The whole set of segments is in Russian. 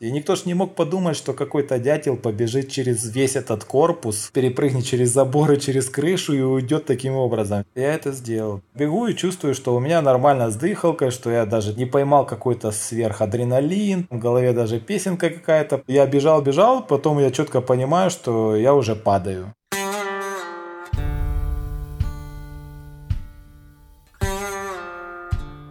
И никто ж не мог подумать, что какой-то дятел побежит через весь этот корпус, перепрыгнет через заборы, через крышу и уйдет таким образом. Я это сделал. Бегу и чувствую, что у меня нормально с дыхалкой, что я даже не поймал какой-то сверхадреналин, в голове даже песенка какая-то. Я бежал, бежал, потом я четко понимаю, что я уже падаю.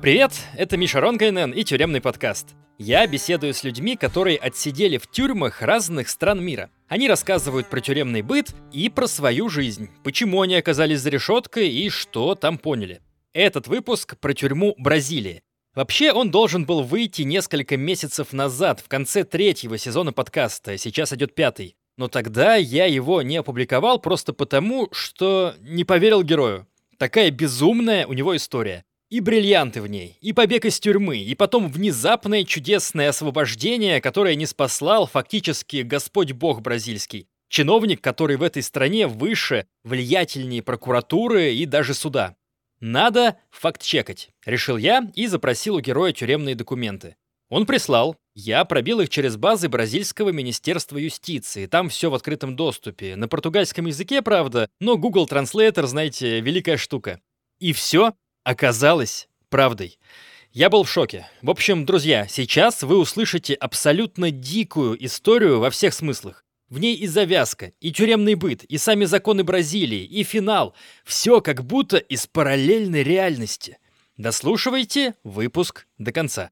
Привет, это Миша Ронкайнен и тюремный подкаст. Я беседую с людьми, которые отсидели в тюрьмах разных стран мира. Они рассказывают про тюремный быт и про свою жизнь, почему они оказались за решеткой и что там поняли. Этот выпуск про тюрьму Бразилии. Вообще, он должен был выйти несколько месяцев назад, в конце третьего сезона подкаста, сейчас идет пятый. Но тогда я его не опубликовал просто потому, что не поверил герою. Такая безумная у него история. И бриллианты в ней, и побег из тюрьмы, и потом внезапное чудесное освобождение, которое не спаслал фактически Господь Бог бразильский. Чиновник, который в этой стране выше, влиятельнее прокуратуры и даже суда. Надо факт-чекать, решил я и запросил у героя тюремные документы. Он прислал, я пробил их через базы бразильского министерства юстиции. Там все в открытом доступе. На португальском языке, правда, но Google Translator, знаете, великая штука. И все оказалось правдой. Я был в шоке. В общем, друзья, сейчас вы услышите абсолютно дикую историю во всех смыслах. В ней и завязка, и тюремный быт, и сами законы Бразилии, и финал. Все как будто из параллельной реальности. Дослушивайте выпуск до конца.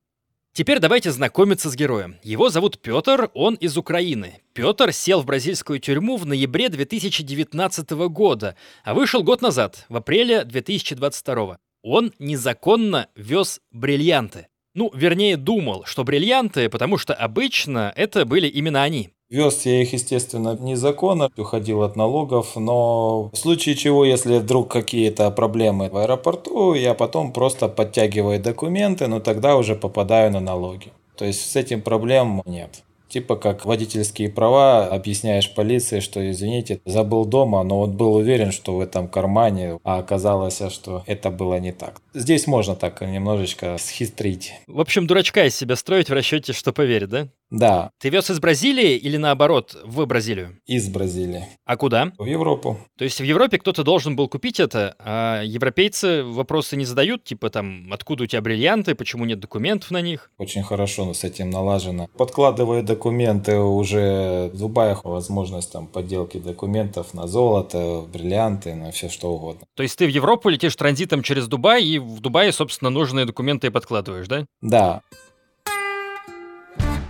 Теперь давайте знакомиться с героем. Его зовут Петр, он из Украины. Петр сел в бразильскую тюрьму в ноябре 2019 года, а вышел год назад, в апреле 2022 он незаконно вез бриллианты. Ну, вернее, думал, что бриллианты, потому что обычно это были именно они. Вез я их, естественно, незаконно, уходил от налогов, но в случае чего, если вдруг какие-то проблемы в аэропорту, я потом просто подтягиваю документы, но тогда уже попадаю на налоги. То есть с этим проблем нет. Типа как водительские права, объясняешь полиции, что извините, забыл дома, но он был уверен, что в этом кармане, а оказалось, что это было не так. Здесь можно так немножечко схитрить. В общем, дурачка из себя строить в расчете, что поверит, да? Да. Ты вез из Бразилии или наоборот, в Бразилию? Из Бразилии. А куда? В Европу. То есть в Европе кто-то должен был купить это, а европейцы вопросы не задают, типа там, откуда у тебя бриллианты, почему нет документов на них? Очень хорошо с этим налажено. Подкладывая документы уже в Дубае, возможность там подделки документов на золото, бриллианты, на все что угодно. То есть ты в Европу летишь транзитом через Дубай, и в Дубае, собственно, нужные документы и подкладываешь, да? Да.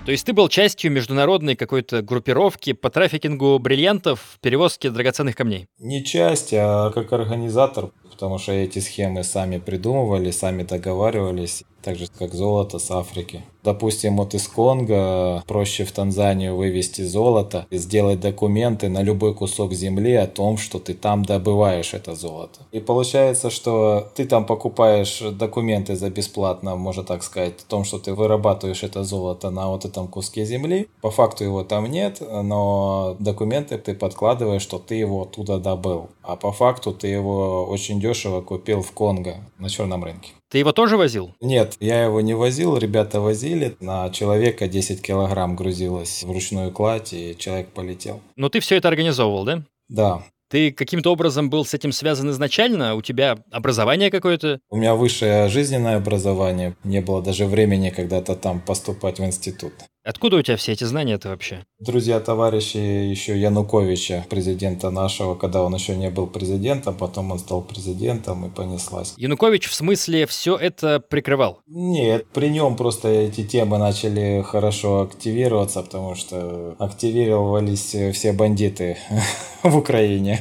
То есть ты был частью международной какой-то группировки по трафикингу бриллиантов, перевозке драгоценных камней? Не часть, а как организатор, потому что эти схемы сами придумывали, сами договаривались, так же как золото с Африки. Допустим, вот из Конго проще в Танзанию вывести золото и сделать документы на любой кусок земли о том, что ты там добываешь это золото. И получается, что ты там покупаешь документы за бесплатно, можно так сказать, о том, что ты вырабатываешь это золото на вот этом куске земли. По факту его там нет, но документы ты подкладываешь, что ты его оттуда добыл. А по факту ты его очень дешево купил в Конго на черном рынке. Ты его тоже возил? Нет, я его не возил, ребята возили. На человека 10 килограмм грузилось в ручную кладь, и человек полетел. Но ты все это организовывал, да? Да. Ты каким-то образом был с этим связан изначально? У тебя образование какое-то? У меня высшее жизненное образование. Не было даже времени когда-то там поступать в институт. Откуда у тебя все эти знания-то вообще? Друзья, товарищи еще Януковича, президента нашего, когда он еще не был президентом, потом он стал президентом и понеслась. Янукович в смысле все это прикрывал? Нет, при нем просто эти темы начали хорошо активироваться, потому что активировались все бандиты в Украине.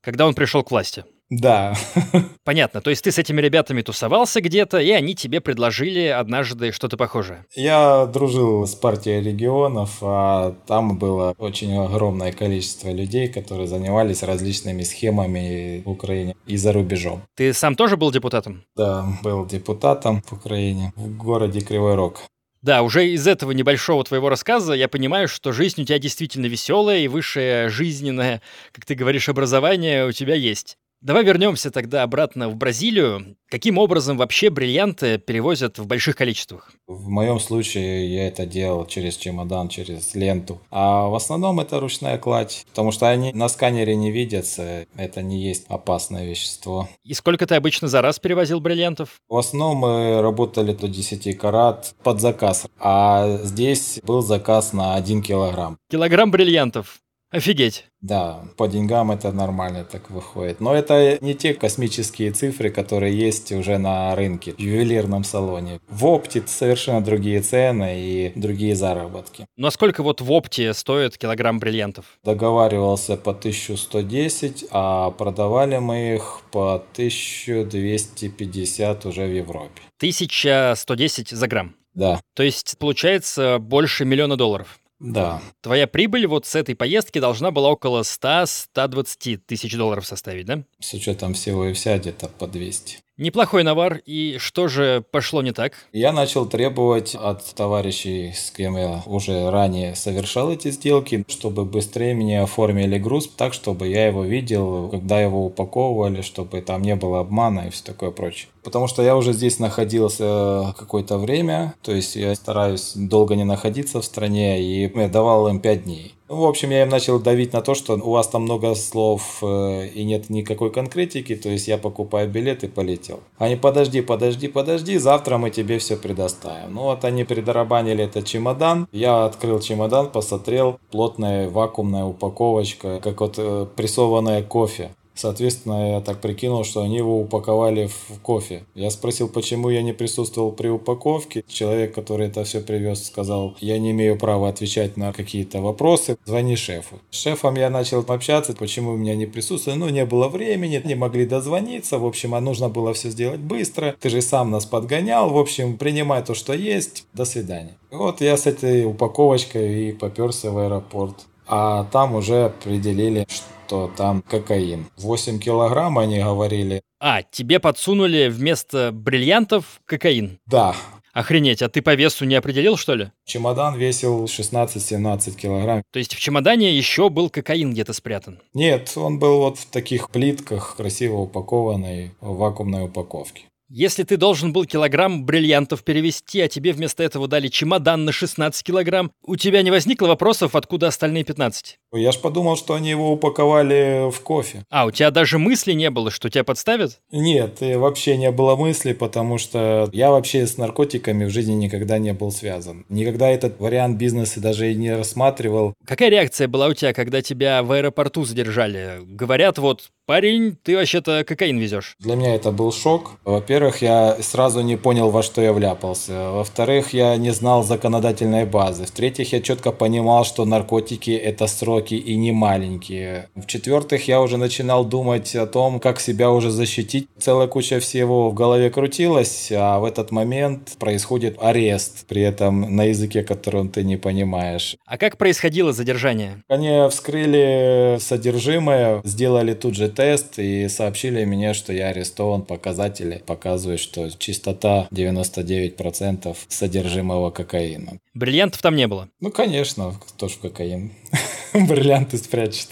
Когда он пришел к власти? Да. Понятно. То есть ты с этими ребятами тусовался где-то, и они тебе предложили однажды что-то похожее. Я дружил с партией регионов, а там было очень огромное количество людей, которые занимались различными схемами в Украине и за рубежом. Ты сам тоже был депутатом? Да, был депутатом в Украине, в городе Кривой Рог. Да, уже из этого небольшого твоего рассказа я понимаю, что жизнь у тебя действительно веселая и высшее жизненное, как ты говоришь, образование у тебя есть. Давай вернемся тогда обратно в Бразилию. Каким образом вообще бриллианты перевозят в больших количествах? В моем случае я это делал через чемодан, через ленту. А в основном это ручная кладь, потому что они на сканере не видятся. Это не есть опасное вещество. И сколько ты обычно за раз перевозил бриллиантов? В основном мы работали до 10 карат под заказ. А здесь был заказ на 1 килограмм. Килограмм бриллиантов. Офигеть. Да, по деньгам это нормально так выходит. Но это не те космические цифры, которые есть уже на рынке, в ювелирном салоне. В опте совершенно другие цены и другие заработки. Ну а сколько вот в опте стоит килограмм бриллиантов? Договаривался по 1110, а продавали мы их по 1250 уже в Европе. 1110 за грамм? Да. То есть получается больше миллиона долларов? Да. Твоя прибыль вот с этой поездки должна была около 100-120 тысяч долларов составить, да? С учетом всего и вся где-то по 200. Неплохой навар, и что же пошло не так? Я начал требовать от товарищей, с кем я уже ранее совершал эти сделки, чтобы быстрее мне оформили груз так, чтобы я его видел, когда его упаковывали, чтобы там не было обмана и все такое прочее. Потому что я уже здесь находился какое-то время, то есть я стараюсь долго не находиться в стране, и я давал им 5 дней. В общем, я им начал давить на то, что у вас там много слов э, и нет никакой конкретики, то есть я покупаю билет и полетел. Они, подожди, подожди, подожди, завтра мы тебе все предоставим. Ну вот они придорабанили этот чемодан, я открыл чемодан, посмотрел, плотная вакуумная упаковочка, как вот э, прессованное кофе. Соответственно, я так прикинул, что они его упаковали в кофе. Я спросил, почему я не присутствовал при упаковке. Человек, который это все привез, сказал, я не имею права отвечать на какие-то вопросы. Звони шефу. С шефом я начал общаться, почему у меня не присутствовали. Ну, не было времени, не могли дозвониться. В общем, а нужно было все сделать быстро. Ты же сам нас подгонял. В общем, принимай то, что есть. До свидания. Вот я с этой упаковочкой и поперся в аэропорт. А там уже определили, что что там кокаин. 8 килограмм они говорили. А, тебе подсунули вместо бриллиантов кокаин? Да. Охренеть, а ты по весу не определил, что ли? Чемодан весил 16-17 килограмм. То есть в чемодане еще был кокаин где-то спрятан? Нет, он был вот в таких плитках, красиво упакованной, в вакуумной упаковке. Если ты должен был килограмм бриллиантов перевести, а тебе вместо этого дали чемодан на 16 килограмм, у тебя не возникло вопросов, откуда остальные 15? Я ж подумал, что они его упаковали в кофе. А, у тебя даже мысли не было, что тебя подставят? Нет, вообще не было мысли, потому что я вообще с наркотиками в жизни никогда не был связан. Никогда этот вариант бизнеса даже и не рассматривал. Какая реакция была у тебя, когда тебя в аэропорту задержали? Говорят, вот парень, ты вообще-то кокаин везешь. Для меня это был шок. Во-первых, я сразу не понял, во что я вляпался. Во-вторых, я не знал законодательной базы. В-третьих, я четко понимал, что наркотики – это сроки и не маленькие. В-четвертых, я уже начинал думать о том, как себя уже защитить. Целая куча всего в голове крутилась, а в этот момент происходит арест, при этом на языке, которым ты не понимаешь. А как происходило задержание? Они вскрыли содержимое, сделали тут же тест и сообщили мне, что я арестован. Показатели показывают, что чистота 99% содержимого кокаина. Бриллиантов там не было? Ну, конечно, кто ж кокаин. бриллианты спрячет.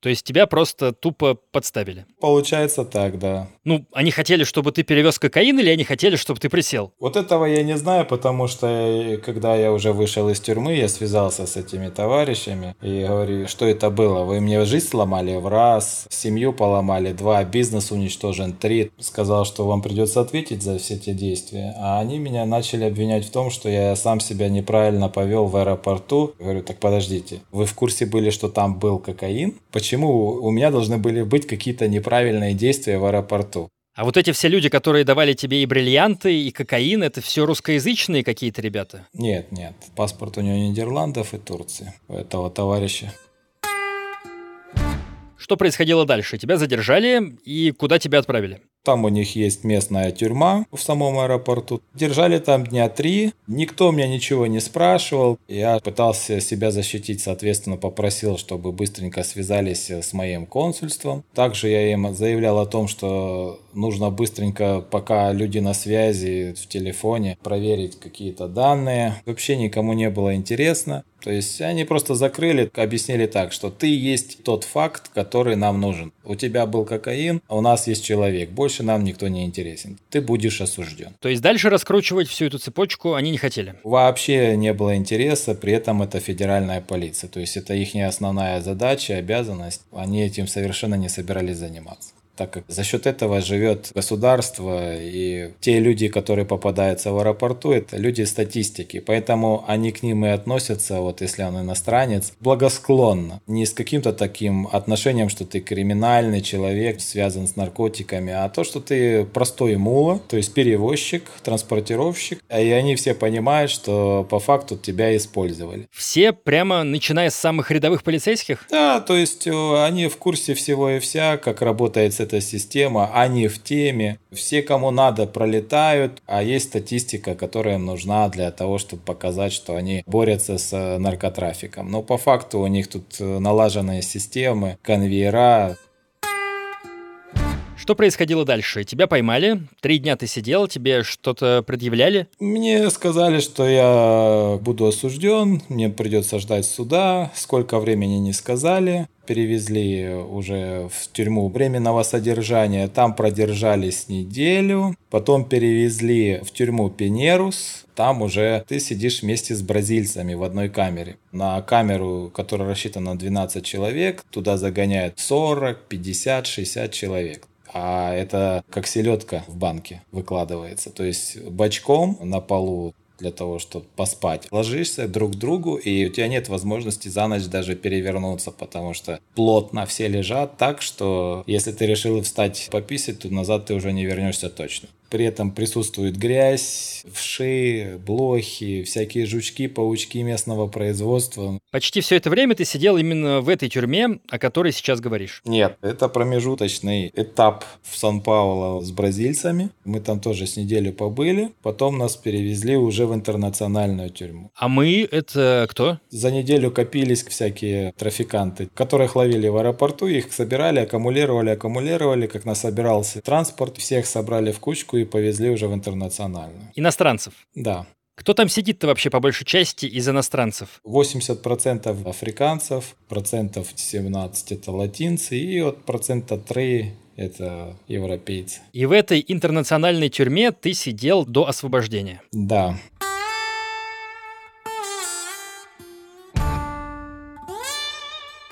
То есть тебя просто тупо подставили? Получается так, да. Ну, они хотели, чтобы ты перевез кокаин, или они хотели, чтобы ты присел? Вот этого я не знаю, потому что когда я уже вышел из тюрьмы, я связался с этими товарищами и говорю, что это было? Вы мне жизнь сломали в раз, семью поломали два, бизнес уничтожен три. Сказал, что вам придется ответить за все эти действия. А они меня начали обвинять в том, что я сам себя неправильно повел в аэропорту. говорю, так подождите, вы в курсе были, что там был кокаин? Почему у меня должны были быть какие-то неправильные действия в аэропорту? А вот эти все люди, которые давали тебе и бриллианты, и кокаин, это все русскоязычные какие-то ребята? Нет, нет. Паспорт у него Нидерландов и Турции. У этого товарища. Что происходило дальше? Тебя задержали и куда тебя отправили? Там у них есть местная тюрьма в самом аэропорту. Держали там дня три. Никто меня ничего не спрашивал. Я пытался себя защитить, соответственно, попросил, чтобы быстренько связались с моим консульством. Также я им заявлял о том, что нужно быстренько, пока люди на связи в телефоне, проверить какие-то данные. Вообще никому не было интересно. То есть они просто закрыли, объяснили так, что ты есть тот факт, который нам нужен. У тебя был кокаин, а у нас есть человек. Больше нам никто не интересен. Ты будешь осужден. То есть дальше раскручивать всю эту цепочку они не хотели? Вообще не было интереса, при этом это федеральная полиция. То есть это их основная задача, обязанность. Они этим совершенно не собирались заниматься так как за счет этого живет государство, и те люди, которые попадаются в аэропорту, это люди статистики, поэтому они к ним и относятся, вот если он иностранец, благосклонно, не с каким-то таким отношением, что ты криминальный человек, связан с наркотиками, а то, что ты простой мула, то есть перевозчик, транспортировщик, и они все понимают, что по факту тебя использовали. Все прямо начиная с самых рядовых полицейских? Да, то есть э, они в курсе всего и вся, как работает эта система, они в теме. Все, кому надо, пролетают, а есть статистика, которая им нужна для того, чтобы показать, что они борются с э, наркотрафиком. Но по факту у них тут э, налаженные системы, конвейера, что происходило дальше? Тебя поймали, три дня ты сидел, тебе что-то предъявляли? Мне сказали, что я буду осужден, мне придется ждать суда, сколько времени не сказали. Перевезли уже в тюрьму временного содержания, там продержались неделю, потом перевезли в тюрьму Пенерус, там уже ты сидишь вместе с бразильцами в одной камере. На камеру, которая рассчитана на 12 человек, туда загоняют 40, 50, 60 человек а это как селедка в банке выкладывается. То есть бочком на полу для того, чтобы поспать. Ложишься друг к другу, и у тебя нет возможности за ночь даже перевернуться, потому что плотно все лежат так, что если ты решил встать пописать, то назад ты уже не вернешься точно. При этом присутствует грязь, вши, блохи, всякие жучки, паучки местного производства. Почти все это время ты сидел именно в этой тюрьме, о которой сейчас говоришь? Нет, это промежуточный этап в Сан-Пауло с бразильцами. Мы там тоже с неделю побыли. Потом нас перевезли уже в интернациональную тюрьму. А мы — это кто? За неделю копились всякие трафиканты, которых ловили в аэропорту, их собирали, аккумулировали, аккумулировали, как нас собирался транспорт, всех собрали в кучку и и повезли уже в интернациональную. Иностранцев? Да. Кто там сидит-то вообще по большей части из иностранцев? 80% африканцев, процентов 17 это латинцы и от процента 3 это европейцы. И в этой интернациональной тюрьме ты сидел до освобождения? Да.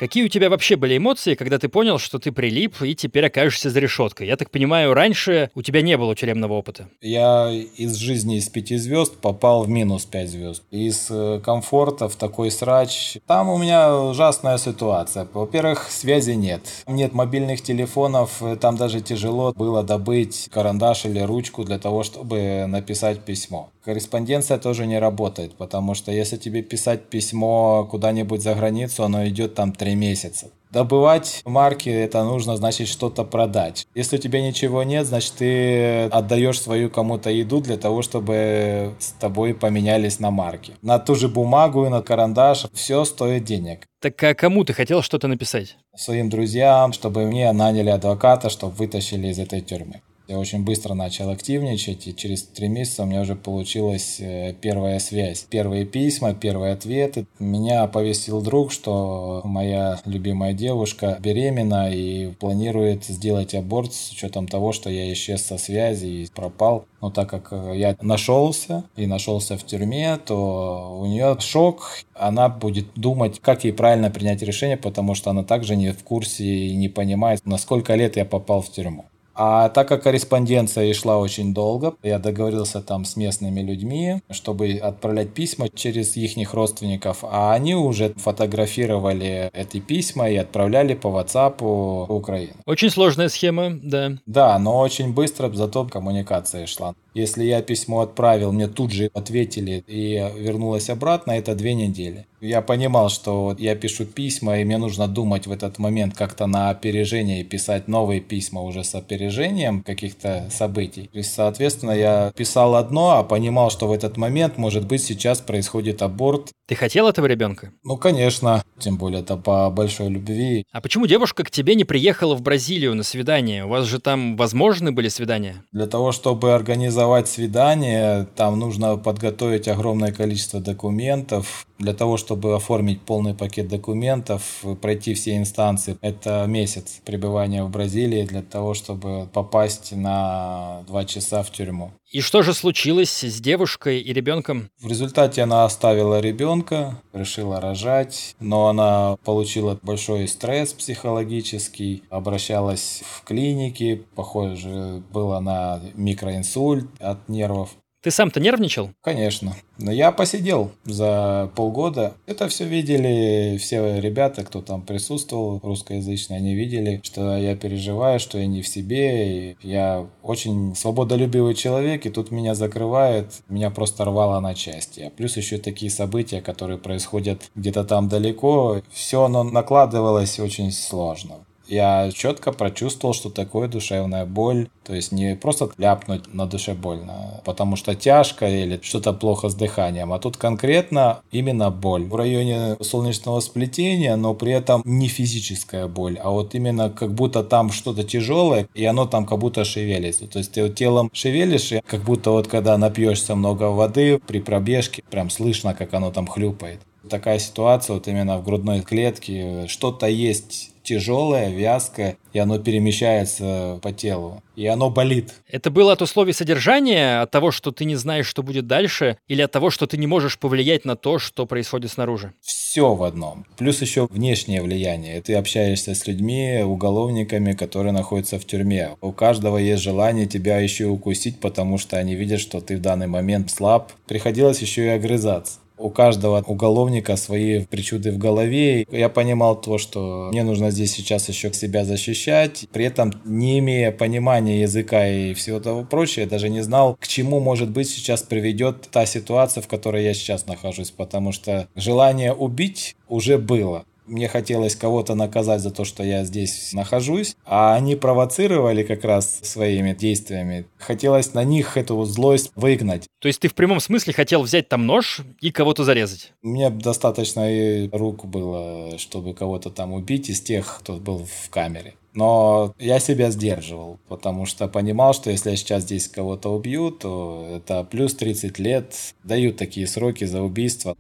Какие у тебя вообще были эмоции, когда ты понял, что ты прилип и теперь окажешься за решеткой? Я так понимаю, раньше у тебя не было тюремного опыта. Я из жизни из пяти звезд попал в минус пять звезд. Из э, комфорта в такой срач. Там у меня ужасная ситуация. Во-первых, связи нет. Нет мобильных телефонов, э, там даже тяжело было добыть карандаш или ручку для того, чтобы написать письмо. Корреспонденция тоже не работает, потому что если тебе писать письмо куда-нибудь за границу, оно идет там три месяца. Добывать марки это нужно, значит, что-то продать. Если у тебя ничего нет, значит, ты отдаешь свою кому-то еду для того, чтобы с тобой поменялись на марки. На ту же бумагу и на карандаш все стоит денег. Так а кому ты хотел что-то написать? Своим друзьям, чтобы мне наняли адвоката, чтобы вытащили из этой тюрьмы. Я очень быстро начал активничать, и через три месяца у меня уже получилась э, первая связь. Первые письма, первые ответы. Меня оповестил друг, что моя любимая девушка беременна и планирует сделать аборт с учетом того, что я исчез со связи и пропал. Но так как э, я нашелся и нашелся в тюрьме, то у нее шок. Она будет думать, как ей правильно принять решение, потому что она также не в курсе и не понимает, на сколько лет я попал в тюрьму. А так как корреспонденция шла очень долго, я договорился там с местными людьми, чтобы отправлять письма через их родственников, а они уже фотографировали эти письма и отправляли по WhatsApp в Украину. Очень сложная схема, да. Да, но очень быстро зато коммуникация шла. Если я письмо отправил, мне тут же ответили и вернулось обратно, это две недели. Я понимал, что я пишу письма, и мне нужно думать в этот момент как-то на опережение и писать новые письма уже с опережением каких-то событий. Есть, соответственно, я писал одно, а понимал, что в этот момент, может быть, сейчас происходит аборт. Ты хотел этого ребенка? Ну, конечно. Тем более это по большой любви. А почему девушка к тебе не приехала в Бразилию на свидание? У вас же там возможны были свидания? Для того, чтобы организовать свидание, там нужно подготовить огромное количество документов. Для того, чтобы оформить полный пакет документов, пройти все инстанции, это месяц пребывания в Бразилии для того, чтобы попасть на два часа в тюрьму. И что же случилось с девушкой и ребенком? В результате она оставила ребенка, решила рожать, но она получила большой стресс психологический, обращалась в клиники, похоже, было на микроинсульт от нервов. Ты сам-то нервничал? Конечно. Но я посидел за полгода. Это все видели все ребята, кто там присутствовал, русскоязычные, они видели, что я переживаю, что я не в себе. И я очень свободолюбивый человек, и тут меня закрывает, меня просто рвало на части. А плюс еще такие события, которые происходят где-то там далеко, все оно накладывалось очень сложно я четко прочувствовал, что такое душевная боль. То есть не просто ляпнуть на душе больно, потому что тяжко или что-то плохо с дыханием, а тут конкретно именно боль в районе солнечного сплетения, но при этом не физическая боль, а вот именно как будто там что-то тяжелое, и оно там как будто шевелится. То есть ты вот телом шевелишь, и как будто вот когда напьешься много воды при пробежке, прям слышно, как оно там хлюпает. Такая ситуация вот именно в грудной клетке, что-то есть тяжелое, вязкое, и оно перемещается по телу. И оно болит. Это было от условий содержания, от того, что ты не знаешь, что будет дальше, или от того, что ты не можешь повлиять на то, что происходит снаружи? Все в одном. Плюс еще внешнее влияние. Ты общаешься с людьми, уголовниками, которые находятся в тюрьме. У каждого есть желание тебя еще укусить, потому что они видят, что ты в данный момент слаб. Приходилось еще и огрызаться у каждого уголовника свои причуды в голове. Я понимал то, что мне нужно здесь сейчас еще себя защищать, при этом не имея понимания языка и всего того прочего, я даже не знал, к чему, может быть, сейчас приведет та ситуация, в которой я сейчас нахожусь, потому что желание убить уже было. Мне хотелось кого-то наказать за то, что я здесь нахожусь, а они провоцировали как раз своими действиями. Хотелось на них эту злость выгнать. То есть ты в прямом смысле хотел взять там нож и кого-то зарезать? Мне достаточно и рук было, чтобы кого-то там убить из тех, кто был в камере. Но я себя сдерживал, потому что понимал, что если я сейчас здесь кого-то убью, то это плюс 30 лет, дают такие сроки за убийство.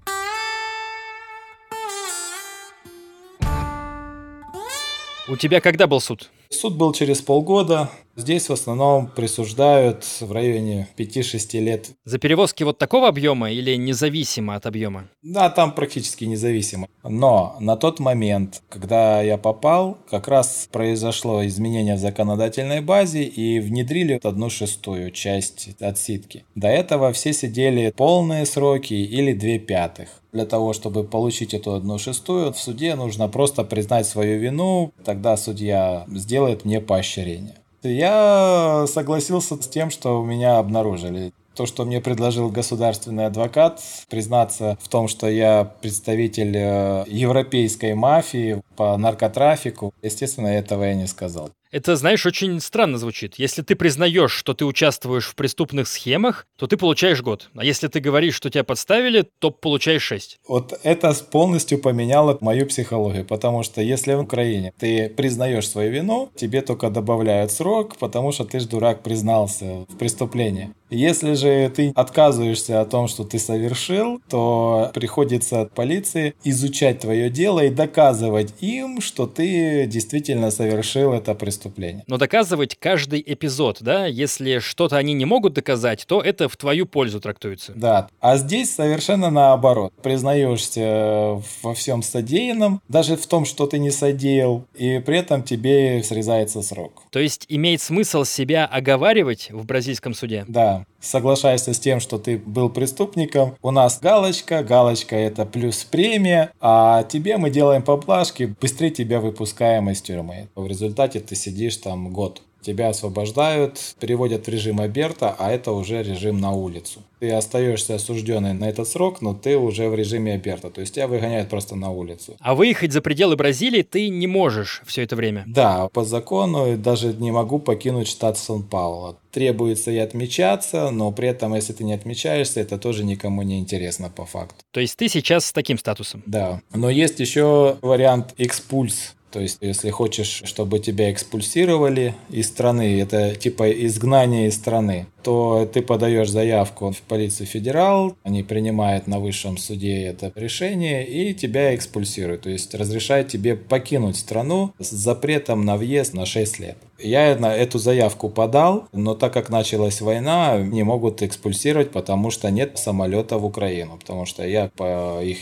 У тебя когда был суд? Суд был через полгода. Здесь в основном присуждают в районе 5-6 лет. За перевозки вот такого объема или независимо от объема? Да, там практически независимо. Но на тот момент, когда я попал, как раз произошло изменение в законодательной базе и внедрили одну шестую часть отсидки. До этого все сидели полные сроки или две пятых. Для того, чтобы получить эту одну шестую, в суде нужно просто признать свою вину, тогда судья сделает мне поощрение. Я согласился с тем, что меня обнаружили. То, что мне предложил государственный адвокат, признаться в том, что я представитель э, европейской мафии по наркотрафику, естественно, этого я не сказал. Это, знаешь, очень странно звучит. Если ты признаешь, что ты участвуешь в преступных схемах, то ты получаешь год. А если ты говоришь, что тебя подставили, то получаешь 6. Вот это полностью поменяло мою психологию, потому что если в Украине ты признаешь свою вину, тебе только добавляют срок, потому что ты ж дурак признался в преступлении. Если же ты отказываешься о том, что ты совершил, то приходится от полиции изучать твое дело и доказывать им, что ты действительно совершил это преступление. Но доказывать каждый эпизод, да? Если что-то они не могут доказать, то это в твою пользу трактуется. Да. А здесь совершенно наоборот. Признаешься во всем содеянном, даже в том, что ты не содеял, и при этом тебе срезается срок. То есть имеет смысл себя оговаривать в бразильском суде? Да соглашайся с тем, что ты был преступником. У нас галочка, галочка это плюс премия, а тебе мы делаем поблажки, быстрее тебя выпускаем из тюрьмы. В результате ты сидишь там год. Тебя освобождают, переводят в режим Аберта, а это уже режим на улицу. Ты остаешься осужденный на этот срок, но ты уже в режиме Аберта, то есть тебя выгоняют просто на улицу. А выехать за пределы Бразилии ты не можешь все это время? Да, по закону даже не могу покинуть штат Сан-Пауло. Требуется и отмечаться, но при этом, если ты не отмечаешься, это тоже никому не интересно по факту. То есть ты сейчас с таким статусом? Да. Но есть еще вариант экспульс. То есть, если хочешь, чтобы тебя экспульсировали из страны, это типа изгнание из страны, то ты подаешь заявку в полицию федерал, они принимают на высшем суде это решение и тебя экспульсируют. То есть разрешают тебе покинуть страну с запретом на въезд на 6 лет. Я на эту заявку подал, но так как началась война, не могут экспульсировать, потому что нет самолета в Украину. Потому что я по их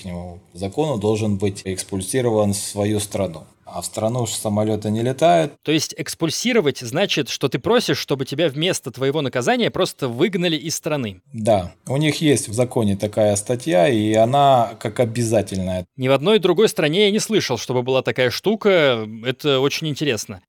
закону должен быть экспульсирован в свою страну а в страну уж самолеты не летают. То есть экспульсировать значит, что ты просишь, чтобы тебя вместо твоего наказания просто выгнали из страны. Да, у них есть в законе такая статья, и она как обязательная. Ни в одной другой стране я не слышал, чтобы была такая штука. Это очень интересно.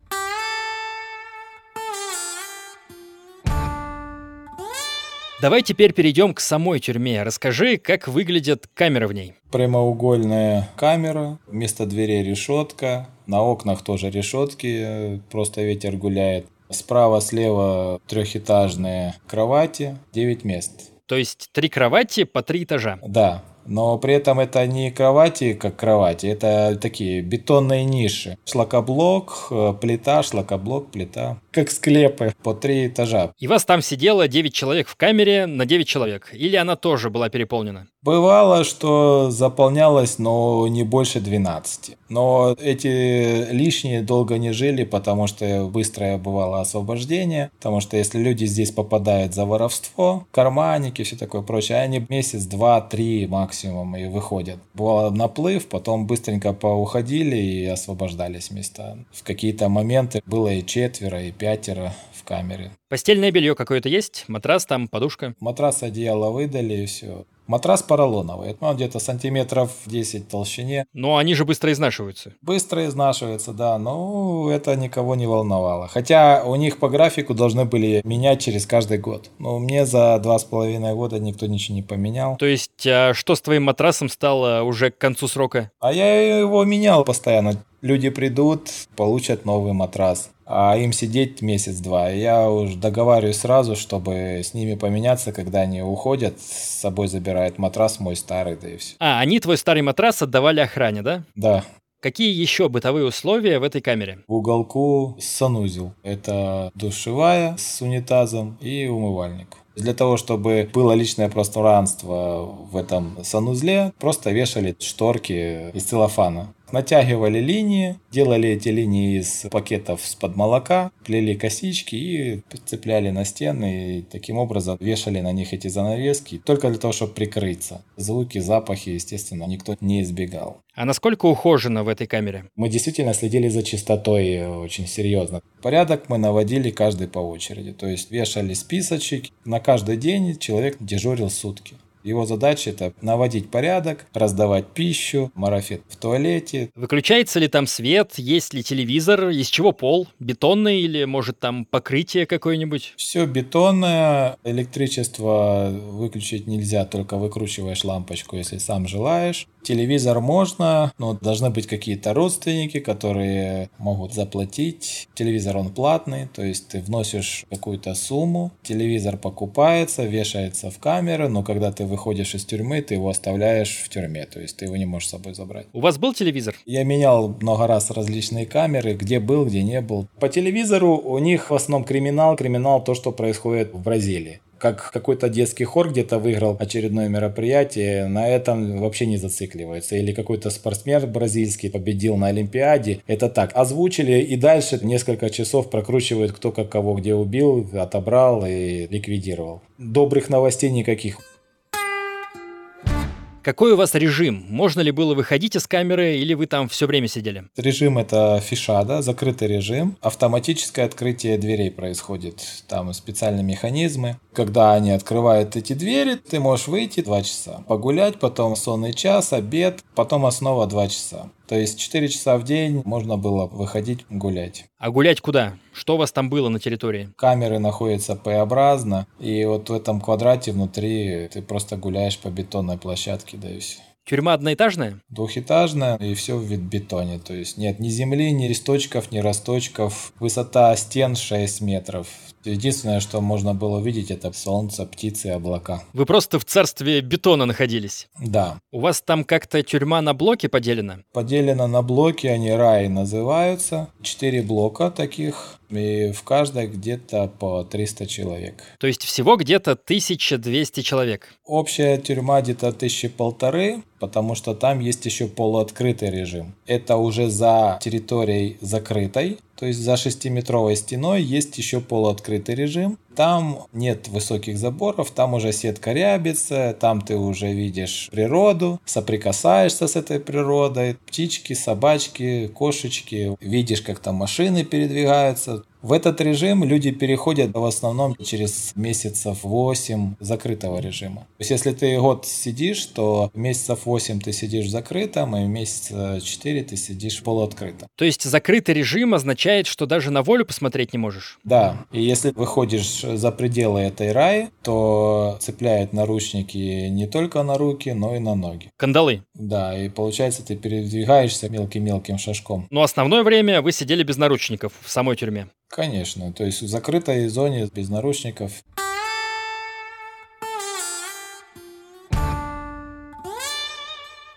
Давай теперь перейдем к самой тюрьме. Расскажи, как выглядят камеры в ней. Прямоугольная камера, вместо дверей решетка, на окнах тоже решетки, просто ветер гуляет. Справа-слева трехэтажные кровати, 9 мест. То есть три кровати по три этажа? Да, но при этом это не кровати, как кровати, это такие бетонные ниши. Шлакоблок, э, плита, шлакоблок, плита. Как склепы по три этажа. И вас там сидело 9 человек в камере на 9 человек? Или она тоже была переполнена? Бывало, что заполнялось, но не больше 12. Но эти лишние долго не жили, потому что быстрое бывало освобождение. Потому что если люди здесь попадают за воровство, карманники, все такое прочее, они месяц, два, три максимум и выходят. Бывало наплыв, потом быстренько поуходили и освобождались места. В какие-то моменты было и четверо, и пятеро в камере. Постельное белье какое-то есть? Матрас там, подушка? Матрас, одеяло выдали и все. Матрас поролоновый, ну, где-то сантиметров 10 в толщине. Но они же быстро изнашиваются. Быстро изнашиваются, да, но это никого не волновало. Хотя у них по графику должны были менять через каждый год. Но мне за два с половиной года никто ничего не поменял. То есть, а что с твоим матрасом стало уже к концу срока? А я его менял постоянно. Люди придут, получат новый матрас а им сидеть месяц-два. Я уже договариваюсь сразу, чтобы с ними поменяться, когда они уходят, с собой забирают матрас мой старый, да и все. А, они твой старый матрас отдавали охране, да? Да. Какие еще бытовые условия в этой камере? В уголку санузел. Это душевая с унитазом и умывальник. Для того, чтобы было личное пространство в этом санузле, просто вешали шторки из целлофана. Натягивали линии, делали эти линии из пакетов с-под молока, плели косички и цепляли на стены. И таким образом вешали на них эти занавески, только для того, чтобы прикрыться. Звуки, запахи, естественно, никто не избегал. А насколько ухожено в этой камере? Мы действительно следили за чистотой очень серьезно. Порядок мы наводили каждый по очереди. То есть вешали списочек. На каждый день человек дежурил сутки. Его задача это наводить порядок, раздавать пищу, марафет в туалете. Выключается ли там свет, есть ли телевизор, из чего пол, бетонный или может там покрытие какое-нибудь? Все бетонное, электричество выключить нельзя, только выкручиваешь лампочку, если сам желаешь. Телевизор можно, но должны быть какие-то родственники, которые могут заплатить. Телевизор он платный, то есть ты вносишь какую-то сумму, телевизор покупается, вешается в камеру, но когда ты выходишь из тюрьмы, ты его оставляешь в тюрьме, то есть ты его не можешь с собой забрать. У вас был телевизор? Я менял много раз различные камеры, где был, где не был. По телевизору у них в основном криминал, криминал то, что происходит в Бразилии как какой-то детский хор где-то выиграл очередное мероприятие, на этом вообще не зацикливается. Или какой-то спортсмен бразильский победил на Олимпиаде. Это так, озвучили и дальше несколько часов прокручивают, кто как кого где убил, отобрал и ликвидировал. Добрых новостей никаких. Какой у вас режим? Можно ли было выходить из камеры или вы там все время сидели? Режим это фишада, закрытый режим. Автоматическое открытие дверей происходит. Там специальные механизмы. Когда они открывают эти двери, ты можешь выйти 2 часа, погулять, потом сонный час, обед, потом снова 2 часа. То есть 4 часа в день можно было выходить гулять. А гулять куда? Что у вас там было на территории? Камеры находятся П-образно, и вот в этом квадрате внутри ты просто гуляешь по бетонной площадке, да и все. Тюрьма одноэтажная? Двухэтажная и все в бетоне. То есть нет ни земли, ни листочков, ни росточков. Высота стен 6 метров. Единственное, что можно было увидеть, это солнце, птицы, облака. Вы просто в царстве бетона находились? Да. У вас там как-то тюрьма на блоки поделена? Поделена на блоки, они раи называются. Четыре блока таких, и в каждой где-то по 300 человек. То есть всего где-то 1200 человек? Общая тюрьма где-то тысячи полторы, потому что там есть еще полуоткрытый режим. Это уже за территорией закрытой, то есть за шестиметровой стеной есть еще полуоткрытый режим. Там нет высоких заборов, там уже сетка рябится, там ты уже видишь природу, соприкасаешься с этой природой, птички, собачки, кошечки, видишь, как там машины передвигаются, в этот режим люди переходят в основном через месяцев 8 закрытого режима. То есть если ты год сидишь, то месяцев 8 ты сидишь в закрытом, и месяца 4 ты сидишь в полуоткрытом. То есть закрытый режим означает, что даже на волю посмотреть не можешь? Да. И если выходишь за пределы этой раи, то цепляют наручники не только на руки, но и на ноги. Кандалы? Да, и получается ты передвигаешься мелким-мелким шажком. Но основное время вы сидели без наручников в самой тюрьме? Конечно, то есть в закрытой зоне без наручников.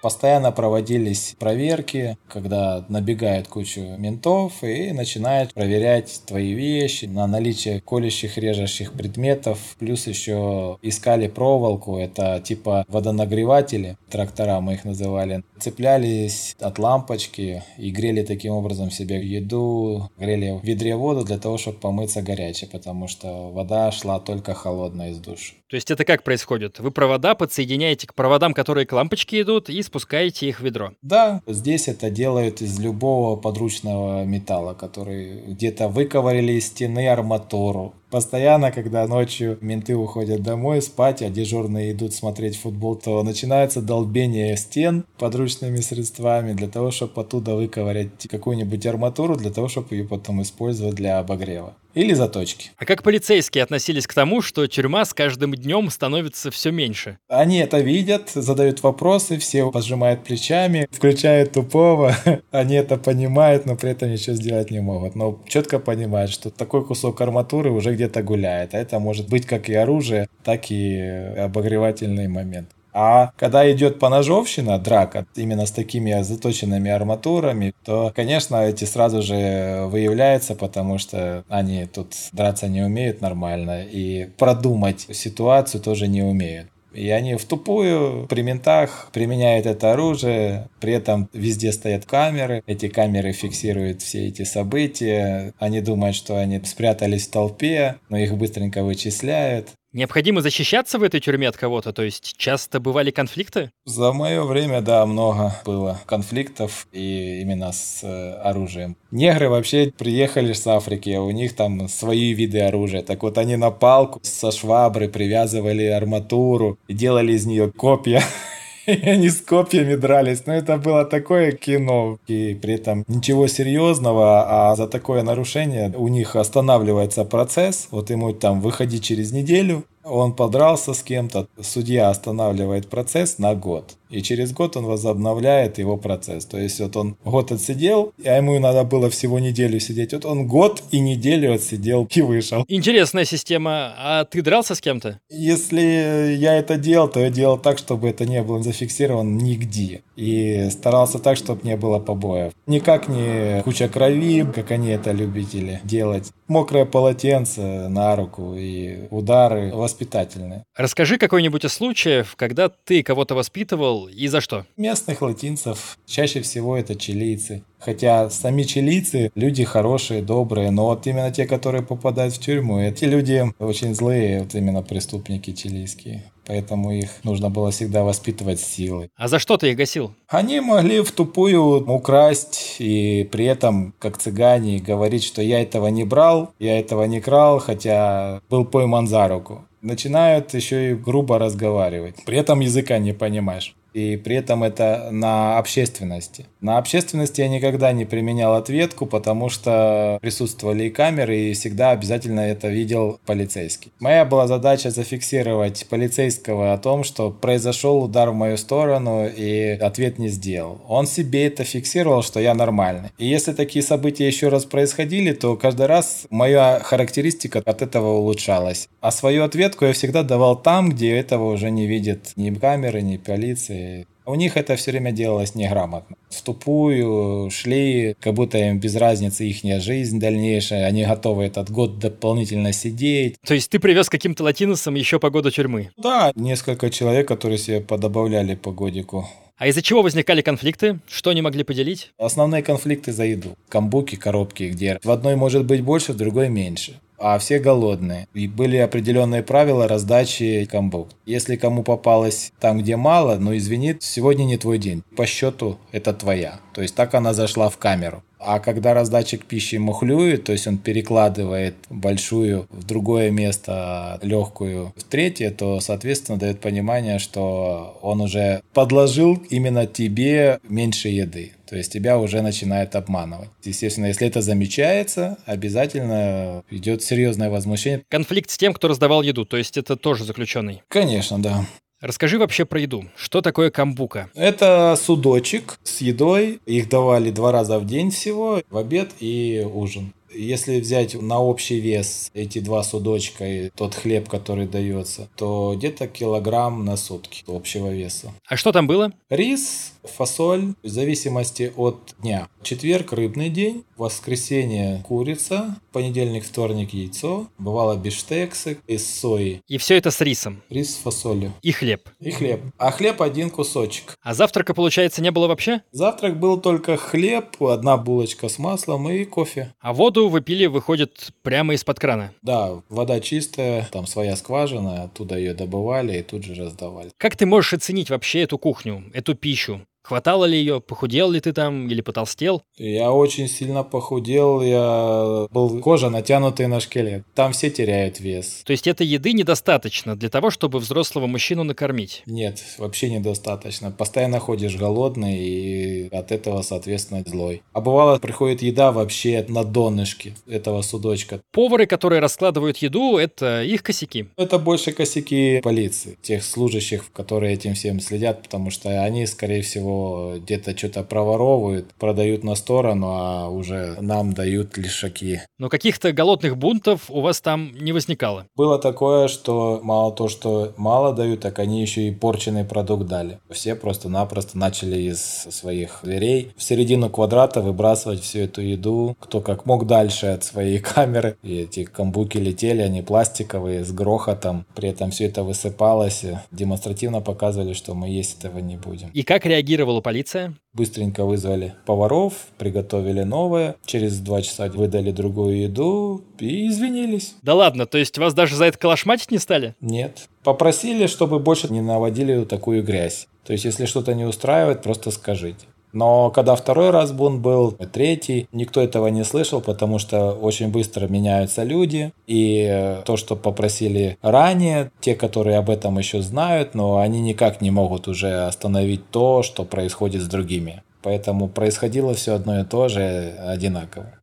Постоянно проводились проверки, когда набегает куча ментов и начинают проверять твои вещи на наличие колющих, режущих предметов. Плюс еще искали проволоку, это типа водонагреватели, трактора мы их называли. Цеплялись от лампочки и грели таким образом себе еду, грели в ведре воду для того, чтобы помыться горячей, потому что вода шла только холодная из душа. То есть это как происходит? Вы провода подсоединяете к проводам, которые к лампочке идут, и спускаете их в ведро? Да, здесь это делают из любого подручного металла, который где-то выковырили из стены арматуру. Постоянно, когда ночью менты уходят домой спать, а дежурные идут смотреть футбол, то начинается долбение стен подручными средствами для того, чтобы оттуда выковырять какую-нибудь арматуру, для того, чтобы ее потом использовать для обогрева. Или заточки. А как полицейские относились к тому, что тюрьма с каждым днем становится все меньше? Они это видят, задают вопросы, все пожимают плечами, включают тупого. Они это понимают, но при этом ничего сделать не могут. Но четко понимают, что такой кусок арматуры уже где-то гуляет. А это может быть как и оружие, так и обогревательный момент. А когда идет поножовщина, драка, именно с такими заточенными арматурами, то, конечно, эти сразу же выявляются, потому что они тут драться не умеют нормально и продумать ситуацию тоже не умеют. И они в тупую при ментах применяют это оружие, при этом везде стоят камеры, эти камеры фиксируют все эти события, они думают, что они спрятались в толпе, но их быстренько вычисляют. Необходимо защищаться в этой тюрьме от кого-то? То есть часто бывали конфликты? За мое время, да, много было конфликтов и именно с э, оружием. Негры вообще приехали с Африки, а у них там свои виды оружия. Так вот они на палку со швабры привязывали арматуру и делали из нее копья. И они с копьями дрались. Но это было такое кино. И при этом ничего серьезного, а за такое нарушение у них останавливается процесс. Вот ему там выходить через неделю, он подрался с кем-то, судья останавливает процесс на год. И через год он возобновляет его процесс. То есть вот он год отсидел, а ему надо было всего неделю сидеть. Вот он год и неделю отсидел и вышел. Интересная система. А ты дрался с кем-то? Если я это делал, то я делал так, чтобы это не было зафиксировано нигде. И старался так, чтобы не было побоев. Никак не куча крови, как они это любители делать. Мокрое полотенце на руку и удары воспитательные. Расскажи какой-нибудь из случаев, когда ты кого-то воспитывал и за что? Местных латинцев. Чаще всего это чилийцы. Хотя сами чилийцы люди хорошие, добрые, но вот именно те, которые попадают в тюрьму, эти люди очень злые, вот именно преступники чилийские. Поэтому их нужно было всегда воспитывать силой. А за что ты их гасил? Они могли в тупую украсть и при этом, как цыгане, говорить, что я этого не брал, я этого не крал, хотя был пойман за руку. Начинают еще и грубо разговаривать. При этом языка не понимаешь. И при этом это на общественности. На общественности я никогда не применял ответку, потому что присутствовали и камеры, и всегда обязательно это видел полицейский. Моя была задача зафиксировать полицейского о том, что произошел удар в мою сторону, и ответ не сделал. Он себе это фиксировал, что я нормальный. И если такие события еще раз происходили, то каждый раз моя характеристика от этого улучшалась. А свою ответку я всегда давал там, где этого уже не видят ни камеры, ни полиции. У них это все время делалось неграмотно. В тупую шли, как будто им без разницы их жизнь дальнейшая. Они готовы этот год дополнительно сидеть. То есть ты привез каким-то латиносам еще по году тюрьмы? Да, несколько человек, которые себе подобавляли по годику. А из-за чего возникали конфликты? Что они могли поделить? Основные конфликты за еду. Камбуки, коробки, где в одной может быть больше, в другой меньше а все голодные. И были определенные правила раздачи камбук. Если кому попалось там, где мало, ну извини, сегодня не твой день. По счету это твоя. То есть так она зашла в камеру. А когда раздатчик пищи мухлюет, то есть он перекладывает большую в другое место, легкую в третье, то, соответственно, дает понимание, что он уже подложил именно тебе меньше еды. То есть тебя уже начинает обманывать. Естественно, если это замечается, обязательно идет серьезное возмущение. Конфликт с тем, кто раздавал еду, то есть это тоже заключенный? Конечно, да. Расскажи вообще про еду. Что такое камбука? Это судочек с едой. Их давали два раза в день всего, в обед и ужин. Если взять на общий вес эти два судочка и тот хлеб, который дается, то где-то килограмм на сутки общего веса. А что там было? Рис, фасоль, в зависимости от дня. Четверг – рыбный день, воскресенье – курица, понедельник, вторник – яйцо, бывало биштексы из сои. И все это с рисом? Рис с фасолью. И хлеб? И хлеб. А хлеб один кусочек. А завтрака, получается, не было вообще? Завтрак был только хлеб, одна булочка с маслом и кофе. А воду вы пили, выходит, прямо из-под крана? Да, вода чистая, там своя скважина, оттуда ее добывали и тут же раздавали. Как ты можешь оценить вообще эту кухню, эту пищу? Хватало ли ее? Похудел ли ты там или потолстел? Я очень сильно похудел. Я был кожа натянутая на шкелет. Там все теряют вес. То есть этой еды недостаточно для того, чтобы взрослого мужчину накормить? Нет, вообще недостаточно. Постоянно ходишь голодный и от этого, соответственно, злой. А бывало, приходит еда вообще на донышке этого судочка. Повары, которые раскладывают еду, это их косяки? Это больше косяки полиции, тех служащих, которые этим всем следят, потому что они, скорее всего, где-то что-то проворовывают, продают на сторону, а уже нам дают лишаки. Но каких-то голодных бунтов у вас там не возникало? Было такое, что мало то, что мало дают, так они еще и порченный продукт дали. Все просто-напросто начали из своих дверей в середину квадрата выбрасывать всю эту еду, кто как мог дальше от своей камеры. И эти камбуки летели, они пластиковые, с грохотом. При этом все это высыпалось. Демонстративно показывали, что мы есть этого не будем. И как реагировали реагировала полиция? Быстренько вызвали поваров, приготовили новое, через два часа выдали другую еду и извинились. Да ладно, то есть вас даже за это калашматить не стали? Нет. Попросили, чтобы больше не наводили такую грязь. То есть, если что-то не устраивает, просто скажите. Но когда второй раз бунт был, третий, никто этого не слышал, потому что очень быстро меняются люди. И то, что попросили ранее, те, которые об этом еще знают, но они никак не могут уже остановить то, что происходит с другими. Поэтому происходило все одно и то же одинаково.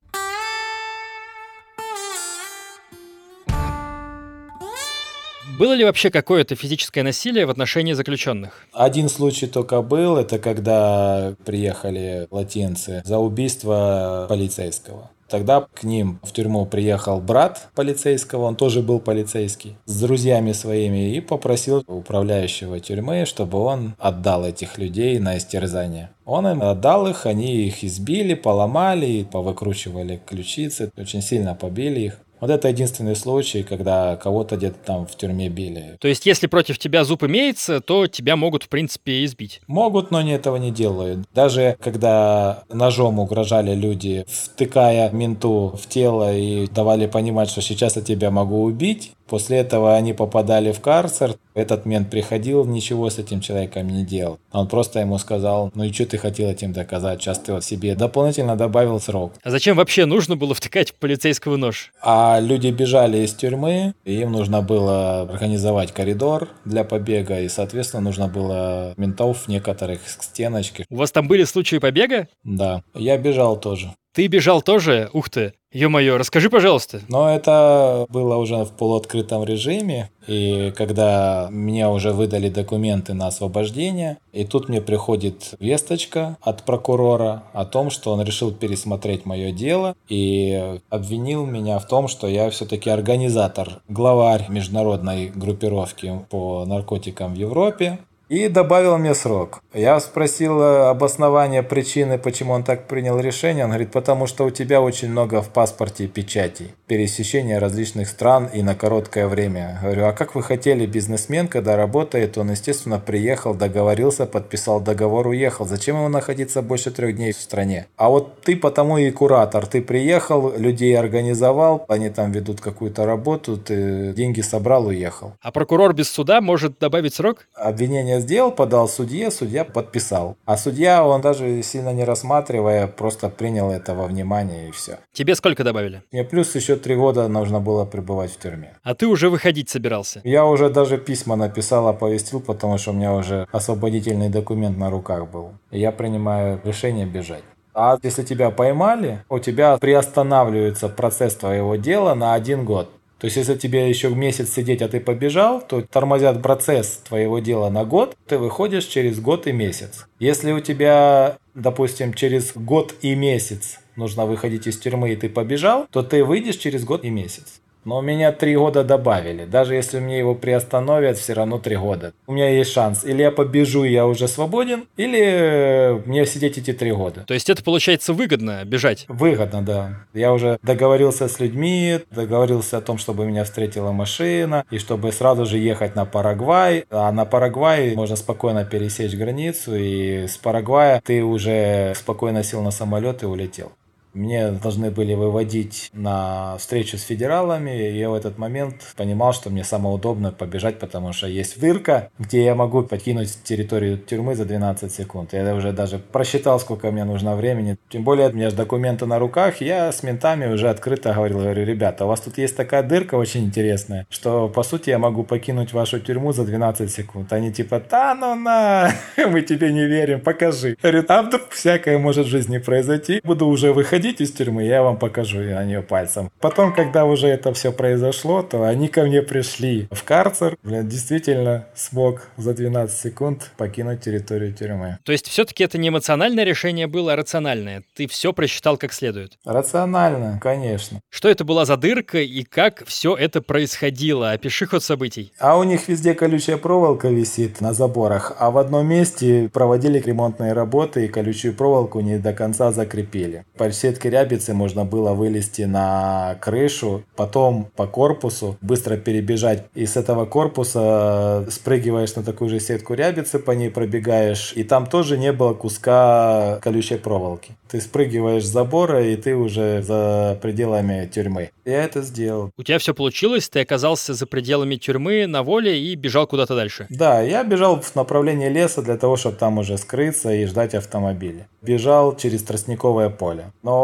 Было ли вообще какое-то физическое насилие в отношении заключенных? Один случай только был, это когда приехали латинцы за убийство полицейского. Тогда к ним в тюрьму приехал брат полицейского, он тоже был полицейский, с друзьями своими и попросил управляющего тюрьмы, чтобы он отдал этих людей на истерзание. Он им отдал их, они их избили, поломали, повыкручивали ключицы, очень сильно побили их. Вот это единственный случай, когда кого-то где-то там в тюрьме били. То есть, если против тебя зуб имеется, то тебя могут, в принципе, избить? Могут, но они этого не делают. Даже когда ножом угрожали люди, втыкая менту в тело и давали понимать, что сейчас я тебя могу убить, После этого они попадали в карцер. Этот мент приходил, ничего с этим человеком не делал. Он просто ему сказал, ну и что ты хотел этим доказать? Сейчас ты вот себе дополнительно добавил срок. А зачем вообще нужно было втыкать полицейского нож? А люди бежали из тюрьмы, и им нужно было организовать коридор для побега, и, соответственно, нужно было ментов некоторых к стеночке. У вас там были случаи побега? Да, я бежал тоже. Ты бежал тоже? Ух ты. Ё-моё, расскажи, пожалуйста. Но это было уже в полуоткрытом режиме, и когда мне уже выдали документы на освобождение, и тут мне приходит весточка от прокурора о том, что он решил пересмотреть мое дело и обвинил меня в том, что я все-таки организатор, главарь международной группировки по наркотикам в Европе, и добавил мне срок. Я спросил э, обоснование причины, почему он так принял решение. Он говорит, потому что у тебя очень много в паспорте печатей, пересечения различных стран и на короткое время. Говорю, а как вы хотели, бизнесмен, когда работает, он, естественно, приехал, договорился, подписал договор, уехал. Зачем ему находиться больше трех дней в стране? А вот ты потому и куратор. Ты приехал, людей организовал, они там ведут какую-то работу, ты деньги собрал, уехал. А прокурор без суда может добавить срок? Обвинение сделал, подал судье, судья подписал. А судья, он даже сильно не рассматривая, просто принял это во внимание и все. Тебе сколько добавили? Мне плюс еще три года нужно было пребывать в тюрьме. А ты уже выходить собирался? Я уже даже письма написал, оповестил, потому что у меня уже освободительный документ на руках был. Я принимаю решение бежать. А если тебя поймали, у тебя приостанавливается процесс твоего дела на один год. То есть, если тебе еще месяц сидеть, а ты побежал, то тормозят процесс твоего дела на год, ты выходишь через год и месяц. Если у тебя, допустим, через год и месяц нужно выходить из тюрьмы, и ты побежал, то ты выйдешь через год и месяц. Но у меня три года добавили. Даже если мне его приостановят, все равно три года. У меня есть шанс. Или я побежу, и я уже свободен, или э, мне сидеть эти три года. То есть это получается выгодно бежать? Выгодно, да. Я уже договорился с людьми, договорился о том, чтобы меня встретила машина, и чтобы сразу же ехать на Парагвай. А на Парагвай можно спокойно пересечь границу, и с Парагвая ты уже спокойно сел на самолет и улетел. Мне должны были выводить на встречу с федералами, и я в этот момент понимал, что мне самое удобное побежать, потому что есть дырка, где я могу покинуть территорию тюрьмы за 12 секунд. Я уже даже просчитал, сколько мне нужно времени. Тем более, у меня же документы на руках, я с ментами уже открыто говорил, говорю, ребята, у вас тут есть такая дырка очень интересная, что, по сути, я могу покинуть вашу тюрьму за 12 секунд. Они типа, да ну на, мы тебе не верим, покажи. Говорю, а вдруг всякое может в жизни произойти, буду уже выходить выходить из тюрьмы, я вам покажу на нее пальцем. Потом, когда уже это все произошло, то они ко мне пришли в карцер. Блин, действительно смог за 12 секунд покинуть территорию тюрьмы. То есть все-таки это не эмоциональное решение было, а рациональное? Ты все просчитал как следует? Рационально, конечно. Что это была за дырка и как все это происходило? Опиши ход событий. А у них везде колючая проволока висит на заборах, а в одном месте проводили ремонтные работы и колючую проволоку не до конца закрепили. По всей сетки рябицы можно было вылезти на крышу, потом по корпусу быстро перебежать. И с этого корпуса спрыгиваешь на такую же сетку рябицы, по ней пробегаешь. И там тоже не было куска колючей проволоки. Ты спрыгиваешь с забора, и ты уже за пределами тюрьмы. Я это сделал. У тебя все получилось? Ты оказался за пределами тюрьмы на воле и бежал куда-то дальше? Да, я бежал в направлении леса для того, чтобы там уже скрыться и ждать автомобиля. Бежал через тростниковое поле. Но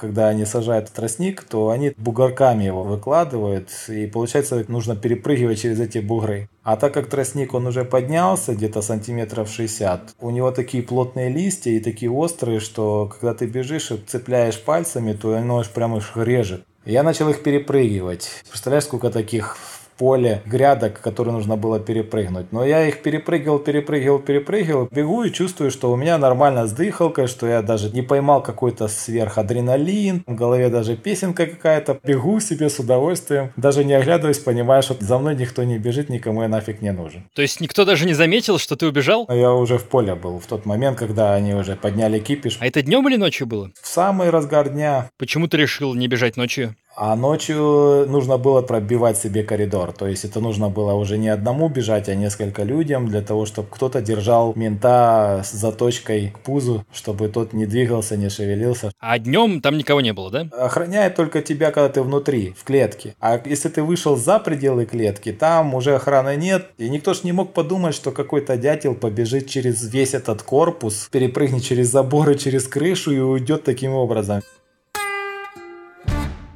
когда они сажают тростник, то они бугорками его выкладывают, и получается нужно перепрыгивать через эти бугры. А так как тростник он уже поднялся где-то сантиметров 60, у него такие плотные листья и такие острые, что когда ты бежишь и цепляешь пальцами, то оно аж прямо их режет. Я начал их перепрыгивать. Представляешь, сколько таких поле грядок, которые нужно было перепрыгнуть. Но я их перепрыгивал, перепрыгивал, перепрыгивал. Бегу и чувствую, что у меня нормально с дыхалкой, что я даже не поймал какой-то сверхадреналин. В голове даже песенка какая-то. Бегу себе с удовольствием. Даже не оглядываясь, понимаю, что за мной никто не бежит, никому я нафиг не нужен. То есть никто даже не заметил, что ты убежал? Я уже в поле был в тот момент, когда они уже подняли кипиш. А это днем или ночью было? В самый разгар дня. Почему ты решил не бежать ночью? А ночью нужно было пробивать себе коридор. То есть это нужно было уже не одному бежать, а несколько людям для того, чтобы кто-то держал мента с заточкой к пузу, чтобы тот не двигался, не шевелился. А днем там никого не было, да? Охраняет только тебя, когда ты внутри, в клетке. А если ты вышел за пределы клетки, там уже охраны нет. И никто ж не мог подумать, что какой-то дятел побежит через весь этот корпус, перепрыгнет через заборы, через крышу и уйдет таким образом.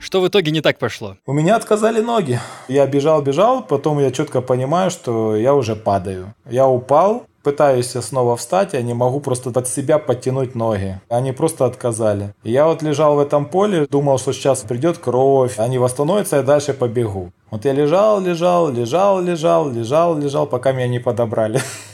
Что в итоге не так пошло? У меня отказали ноги. Я бежал-бежал, потом я четко понимаю, что я уже падаю. Я упал, пытаюсь снова встать, я не могу просто под себя подтянуть ноги. Они просто отказали. Я вот лежал в этом поле, думал, что сейчас придет кровь, они восстановятся, я дальше побегу. Вот я лежал, лежал, лежал, лежал, лежал, лежал, пока меня не подобрали.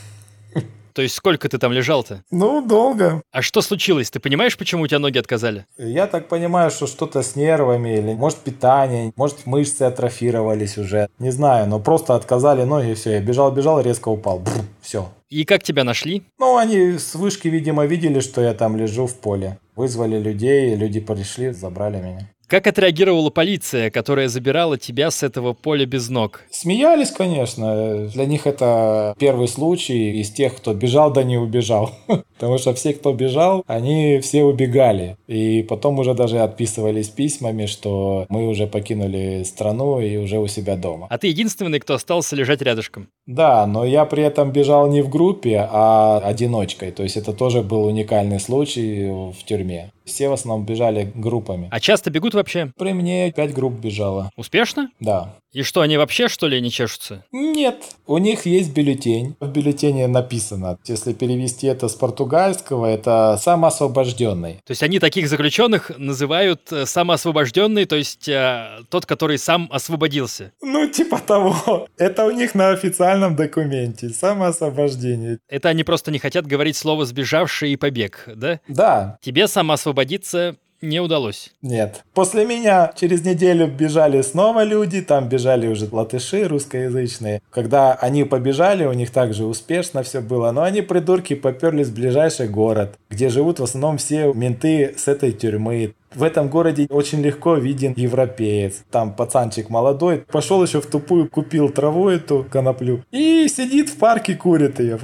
То есть сколько ты там лежал-то? Ну, долго. А что случилось? Ты понимаешь, почему у тебя ноги отказали? Я так понимаю, что что-то с нервами, или может питание, может мышцы атрофировались уже. Не знаю, но просто отказали ноги, и все. Я бежал-бежал, резко упал. все. И как тебя нашли? Ну, они с вышки, видимо, видели, что я там лежу в поле. Вызвали людей, люди пришли, забрали меня. Как отреагировала полиция, которая забирала тебя с этого поля без ног? Смеялись, конечно. Для них это первый случай из тех, кто бежал да не убежал. Потому что все, кто бежал, они все убегали. И потом уже даже отписывались письмами, что мы уже покинули страну и уже у себя дома. А ты единственный, кто остался лежать рядышком? Да, но я при этом бежал не в группе, а одиночкой. То есть это тоже был уникальный случай в тюрьме. Все в основном бежали группами. А часто бегут вообще? При мне пять групп бежало. Успешно? Да. И что, они вообще, что ли, не чешутся? Нет. У них есть бюллетень. В бюллетене написано, если перевести это с португальского, это самоосвобожденный. То есть они таких заключенных называют э, самоосвобожденный, то есть э, тот, который сам освободился. Ну, типа того. Это у них на официальном документе. Самоосвобождение. Это они просто не хотят говорить слово «сбежавший» и «побег», да? Да. Тебе самоосвободиться не удалось. Нет. После меня через неделю бежали снова люди, там бежали уже латыши русскоязычные. Когда они побежали, у них также успешно все было, но они, придурки, поперлись в ближайший город, где живут в основном все менты с этой тюрьмы. В этом городе очень легко виден европеец. Там пацанчик молодой, пошел еще в тупую, купил траву эту, коноплю, и сидит в парке, курит ее.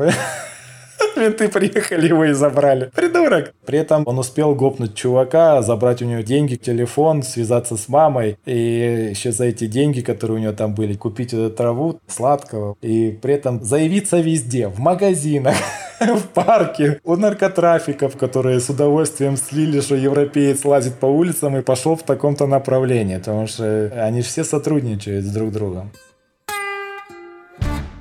Менты приехали, его и забрали. Придурок. При этом он успел гопнуть чувака, забрать у него деньги, телефон, связаться с мамой. И еще за эти деньги, которые у него там были, купить эту траву сладкого. И при этом заявиться везде, в магазинах в парке, у наркотрафиков, которые с удовольствием слили, что европеец лазит по улицам и пошел в таком-то направлении, потому что они все сотрудничают с друг другом.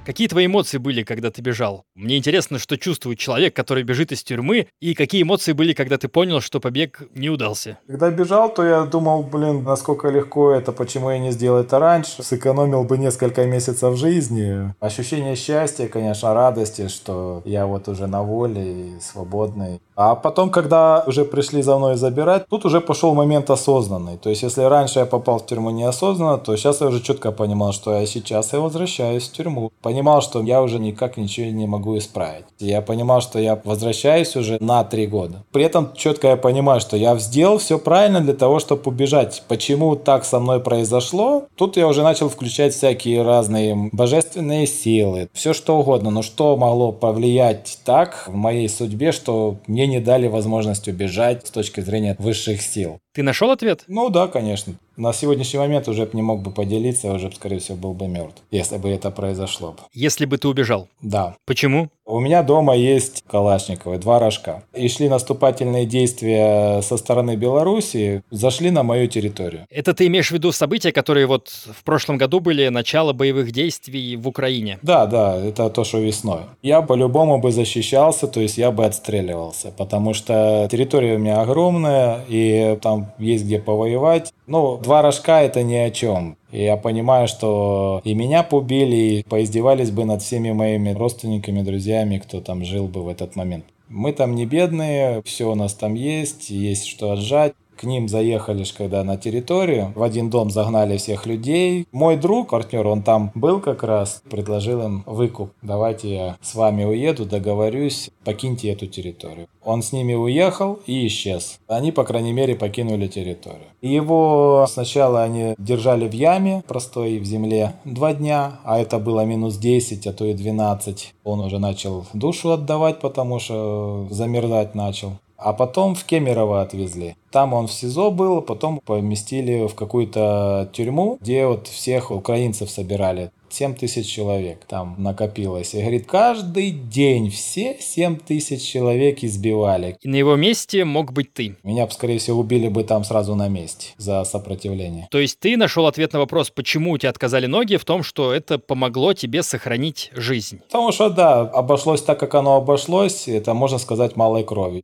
Какие твои эмоции были, когда ты бежал? Мне интересно, что чувствует человек, который бежит из тюрьмы, и какие эмоции были, когда ты понял, что побег не удался. Когда бежал, то я думал, блин, насколько легко это, почему я не сделал это раньше. Сэкономил бы несколько месяцев жизни. Ощущение счастья, конечно, радости, что я вот уже на воле и свободный. А потом, когда уже пришли за мной забирать, тут уже пошел момент осознанный. То есть, если раньше я попал в тюрьму неосознанно, то сейчас я уже четко понимал, что я сейчас я возвращаюсь в тюрьму понимал, что я уже никак ничего не могу исправить. Я понимал, что я возвращаюсь уже на три года. При этом четко я понимаю, что я сделал все правильно для того, чтобы убежать. Почему так со мной произошло? Тут я уже начал включать всякие разные божественные силы, все что угодно. Но что могло повлиять так в моей судьбе, что мне не дали возможность убежать с точки зрения высших сил? Ты нашел ответ? Ну да, конечно. На сегодняшний момент уже не мог бы поделиться, уже, скорее всего, был бы мертв, если бы это произошло. Бы. Если бы ты убежал? Да. Почему? У меня дома есть Калашниковы, два рожка. И шли наступательные действия со стороны Беларуси, зашли на мою территорию. Это ты имеешь в виду события, которые вот в прошлом году были начало боевых действий в Украине? Да, да, это то, что весной. Я по-любому бы защищался, то есть я бы отстреливался, потому что территория у меня огромная, и там есть где повоевать. Ну, два рожка это ни о чем. Я понимаю, что и меня побили, и поиздевались бы над всеми моими родственниками, друзьями, кто там жил бы в этот момент. Мы там не бедные, все у нас там есть, есть что отжать. К ним заехали ж когда на территорию, в один дом загнали всех людей. Мой друг, партнер, он там был как раз, предложил им выкуп. Давайте я с вами уеду, договорюсь, покиньте эту территорию. Он с ними уехал и исчез. Они, по крайней мере, покинули территорию. Его сначала они держали в яме простой в земле два дня, а это было минус 10, а то и 12. Он уже начал душу отдавать, потому что замерзать начал. А потом в Кемерово отвезли. Там он в СИЗО был, потом поместили в какую-то тюрьму, где вот всех украинцев собирали. 7 тысяч человек там накопилось. И говорит, каждый день все 7 тысяч человек избивали. И на его месте мог быть ты. Меня, скорее всего, убили бы там сразу на месте за сопротивление. То есть ты нашел ответ на вопрос, почему у тебя отказали ноги, в том, что это помогло тебе сохранить жизнь. Потому что, да, обошлось так, как оно обошлось. Это, можно сказать, малой крови.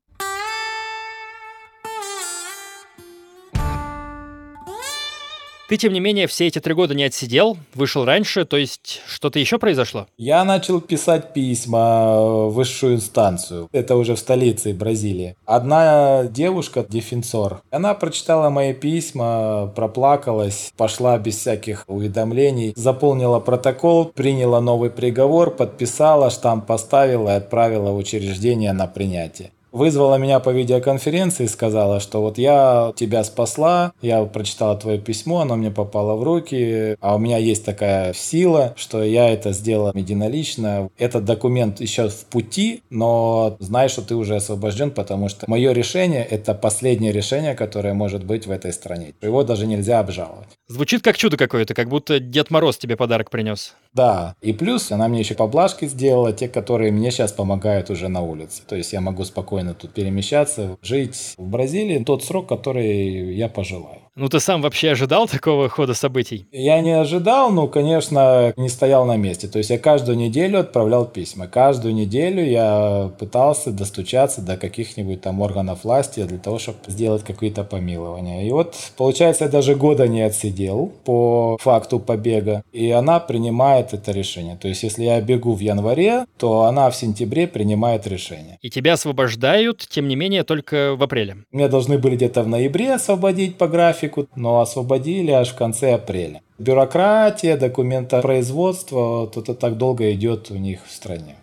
Ты, тем не менее, все эти три года не отсидел, вышел раньше, то есть что-то еще произошло? Я начал писать письма в высшую инстанцию. Это уже в столице Бразилии. Одна девушка, дефенсор, она прочитала мои письма, проплакалась, пошла без всяких уведомлений, заполнила протокол, приняла новый приговор, подписала, штамп поставила и отправила в учреждение на принятие вызвала меня по видеоконференции и сказала, что вот я тебя спасла, я прочитала твое письмо, оно мне попало в руки, а у меня есть такая сила, что я это сделала единолично. Этот документ еще в пути, но знай, что ты уже освобожден, потому что мое решение – это последнее решение, которое может быть в этой стране. Его даже нельзя обжаловать. Звучит как чудо какое-то, как будто Дед Мороз тебе подарок принес. Да, и плюс она мне еще поблажки сделала, те, которые мне сейчас помогают уже на улице. То есть я могу спокойно тут перемещаться, жить в Бразилии тот срок, который я пожелаю. Ну ты сам вообще ожидал такого хода событий? Я не ожидал, но, конечно, не стоял на месте. То есть я каждую неделю отправлял письма. Каждую неделю я пытался достучаться до каких-нибудь там органов власти для того, чтобы сделать какие-то помилования. И вот, получается, я даже года не отсидел по факту побега. И она принимает это решение. То есть если я бегу в январе, то она в сентябре принимает решение. И тебя освобождают, тем не менее, только в апреле. Меня должны были где-то в ноябре освободить по графику графику, но освободили аж в конце апреля. Бюрократия, документопроизводство, вот это так долго идет у них в стране.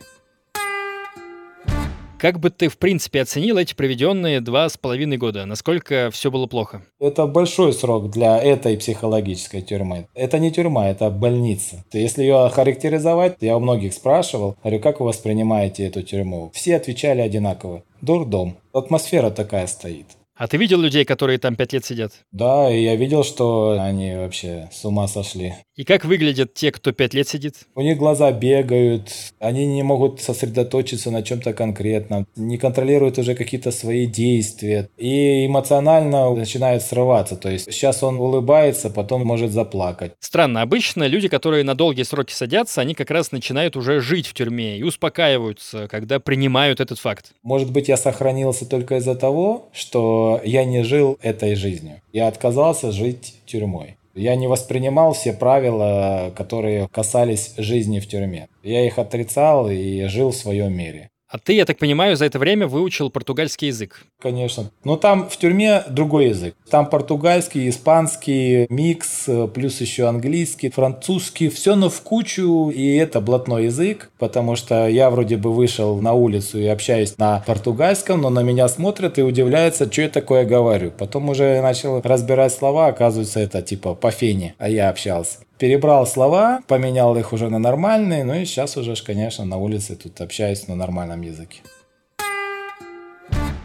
Как бы ты, в принципе, оценил эти проведенные два с половиной года? Насколько все было плохо? Это большой срок для этой психологической тюрьмы. Это не тюрьма, это больница. Если ее характеризовать, я у многих спрашивал, говорю, как вы воспринимаете эту тюрьму? Все отвечали одинаково. Дурдом. Атмосфера такая стоит. А ты видел людей, которые там пять лет сидят? Да, я видел, что они вообще с ума сошли. И как выглядят те, кто пять лет сидит? У них глаза бегают, они не могут сосредоточиться на чем-то конкретном, не контролируют уже какие-то свои действия и эмоционально начинают срываться. То есть сейчас он улыбается, потом может заплакать. Странно, обычно люди, которые на долгие сроки садятся, они как раз начинают уже жить в тюрьме и успокаиваются, когда принимают этот факт. Может быть, я сохранился только из-за того, что я не жил этой жизнью. Я отказался жить тюрьмой. Я не воспринимал все правила, которые касались жизни в тюрьме. Я их отрицал и жил в своем мире. А ты, я так понимаю, за это время выучил португальский язык? Конечно. Но там в тюрьме другой язык. Там португальский, испанский, микс, плюс еще английский, французский. Все но в кучу, и это блатной язык, потому что я вроде бы вышел на улицу и общаюсь на португальском, но на меня смотрят и удивляются, что я такое говорю. Потом уже начал разбирать слова, оказывается, это типа по фене, а я общался перебрал слова, поменял их уже на нормальные, ну и сейчас уже, конечно, на улице тут общаюсь на нормальном языке.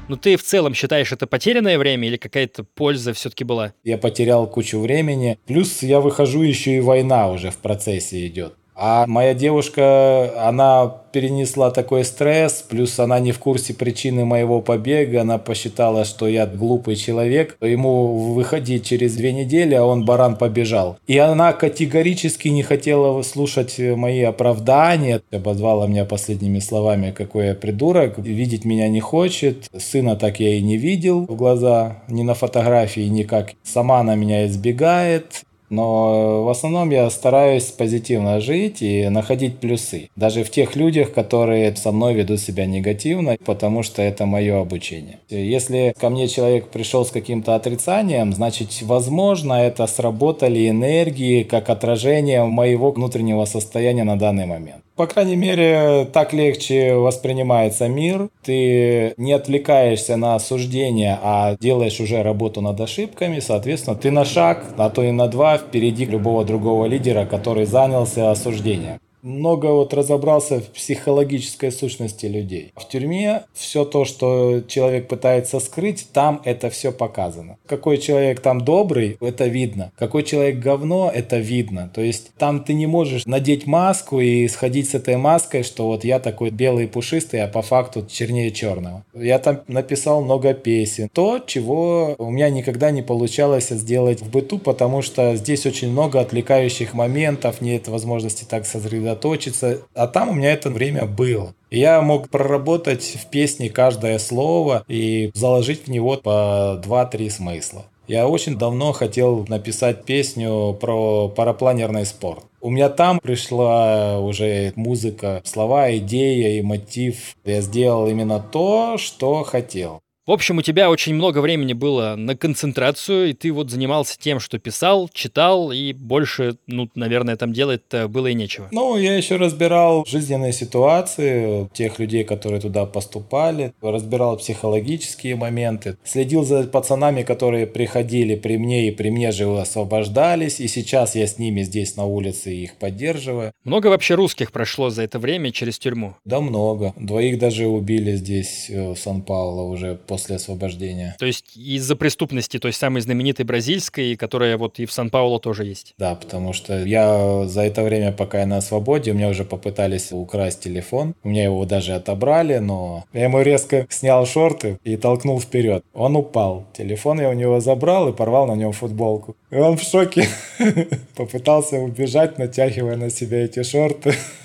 Ну ты в целом считаешь это потерянное время или какая-то польза все-таки была? Я потерял кучу времени. Плюс я выхожу, еще и война уже в процессе идет. А моя девушка, она перенесла такой стресс, плюс она не в курсе причины моего побега, она посчитала, что я глупый человек, ему выходить через две недели, а он баран побежал. И она категорически не хотела слушать мои оправдания, обозвала меня последними словами, какой я придурок, видеть меня не хочет, сына так я и не видел в глаза, ни на фотографии, никак. Сама она меня избегает, Но в основном я стараюсь позитивно жить и находить плюсы. Даже в тех людях, которые со мной ведут себя негативно, потому что это мое обучение. Если ко мне человек пришел с каким-то отрицанием, значит, возможно, это сработали энергии как отражение моего внутреннего состояния на данный момент. По крайней мере, так легче воспринимается мир. Ты не отвлекаешься на осуждение, а делаешь уже работу над ошибками. Соответственно, ты на шаг, а то и на два впереди любого другого лидера, который занялся осуждением много вот разобрался в психологической сущности людей. В тюрьме все то, что человек пытается скрыть, там это все показано. Какой человек там добрый, это видно. Какой человек говно, это видно. То есть там ты не можешь надеть маску и сходить с этой маской, что вот я такой белый пушистый, а по факту чернее черного. Я там написал много песен. То, чего у меня никогда не получалось сделать в быту, потому что здесь очень много отвлекающих моментов, нет возможности так сосредоточиться сосредоточиться. А там у меня это время было. Я мог проработать в песне каждое слово и заложить в него по 2-3 смысла. Я очень давно хотел написать песню про парапланерный спорт. У меня там пришла уже музыка, слова, идея и мотив. Я сделал именно то, что хотел. В общем, у тебя очень много времени было на концентрацию, и ты вот занимался тем, что писал, читал, и больше, ну, наверное, там делать было и нечего. Ну, я еще разбирал жизненные ситуации тех людей, которые туда поступали, разбирал психологические моменты, следил за пацанами, которые приходили при мне и при мне же освобождались, и сейчас я с ними здесь на улице их поддерживаю. Много вообще русских прошло за это время через тюрьму? Да много. Двоих даже убили здесь, э, в Сан-Пауло, уже после освобождения. То есть из-за преступности той самой знаменитой бразильской, которая вот и в Сан-Пауло тоже есть. Да, потому что я за это время, пока я на свободе, у меня уже попытались украсть телефон. У меня его даже отобрали, но я ему резко снял шорты и толкнул вперед. Он упал. Телефон я у него забрал и порвал на нем футболку. И он в шоке попытался убежать, натягивая на себя эти шорты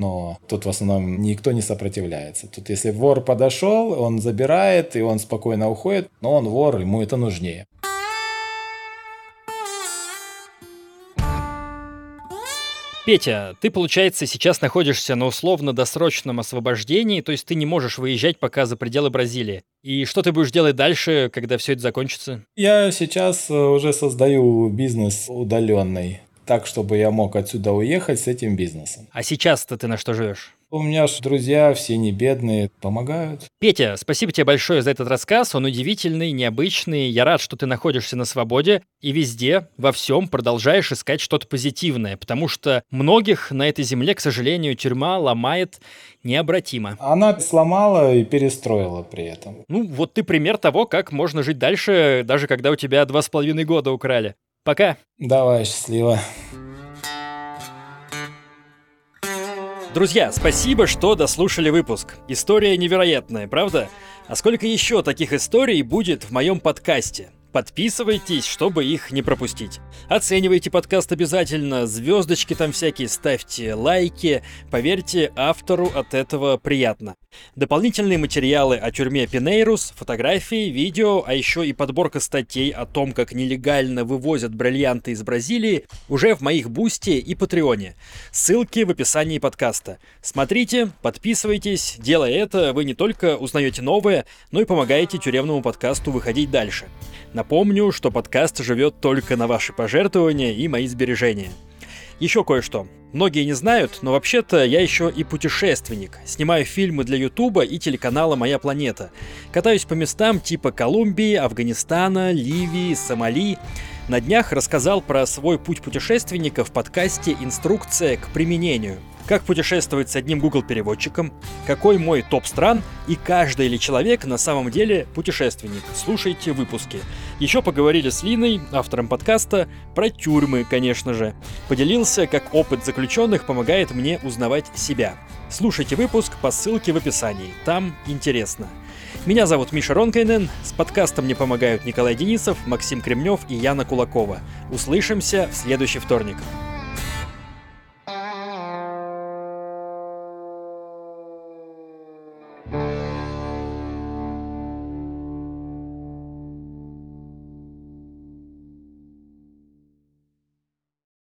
но тут в основном никто не сопротивляется. Тут если вор подошел, он забирает, и он спокойно уходит, но он вор, ему это нужнее. Петя, ты, получается, сейчас находишься на условно-досрочном освобождении, то есть ты не можешь выезжать пока за пределы Бразилии. И что ты будешь делать дальше, когда все это закончится? Я сейчас э, уже создаю бизнес удаленный так, чтобы я мог отсюда уехать с этим бизнесом. А сейчас-то ты на что живешь? У меня же друзья, все не бедные, помогают. Петя, спасибо тебе большое за этот рассказ. Он удивительный, необычный. Я рад, что ты находишься на свободе и везде, во всем продолжаешь искать что-то позитивное, потому что многих на этой земле, к сожалению, тюрьма ломает необратимо. Она сломала и перестроила при этом. Ну, вот ты пример того, как можно жить дальше, даже когда у тебя два с половиной года украли. Пока. Давай, счастливо. Друзья, спасибо, что дослушали выпуск. История невероятная, правда? А сколько еще таких историй будет в моем подкасте? Подписывайтесь, чтобы их не пропустить. Оценивайте подкаст обязательно, звездочки там всякие ставьте, лайки. Поверьте, автору от этого приятно. Дополнительные материалы о тюрьме Пинейрус, фотографии, видео, а еще и подборка статей о том, как нелегально вывозят бриллианты из Бразилии, уже в моих Бусте и Патреоне. Ссылки в описании подкаста. Смотрите, подписывайтесь. Делая это, вы не только узнаете новое, но и помогаете тюремному подкасту выходить дальше. Напомню, что подкаст живет только на ваши пожертвования и мои сбережения. Еще кое-что. Многие не знают, но вообще-то я еще и путешественник. Снимаю фильмы для Ютуба и телеканала «Моя планета». Катаюсь по местам типа Колумбии, Афганистана, Ливии, Сомали. На днях рассказал про свой путь путешественника в подкасте «Инструкция к применению». Как путешествовать с одним Google переводчиком, какой мой топ стран и каждый ли человек на самом деле путешественник. Слушайте выпуски. Еще поговорили с Линой, автором подкаста, про тюрьмы, конечно же. Поделился, как опыт заключенных помогает мне узнавать себя. Слушайте выпуск по ссылке в описании, там интересно. Меня зовут Миша Ронкайнен, с подкастом мне помогают Николай Денисов, Максим Кремнев и Яна Кулакова. Услышимся в следующий вторник.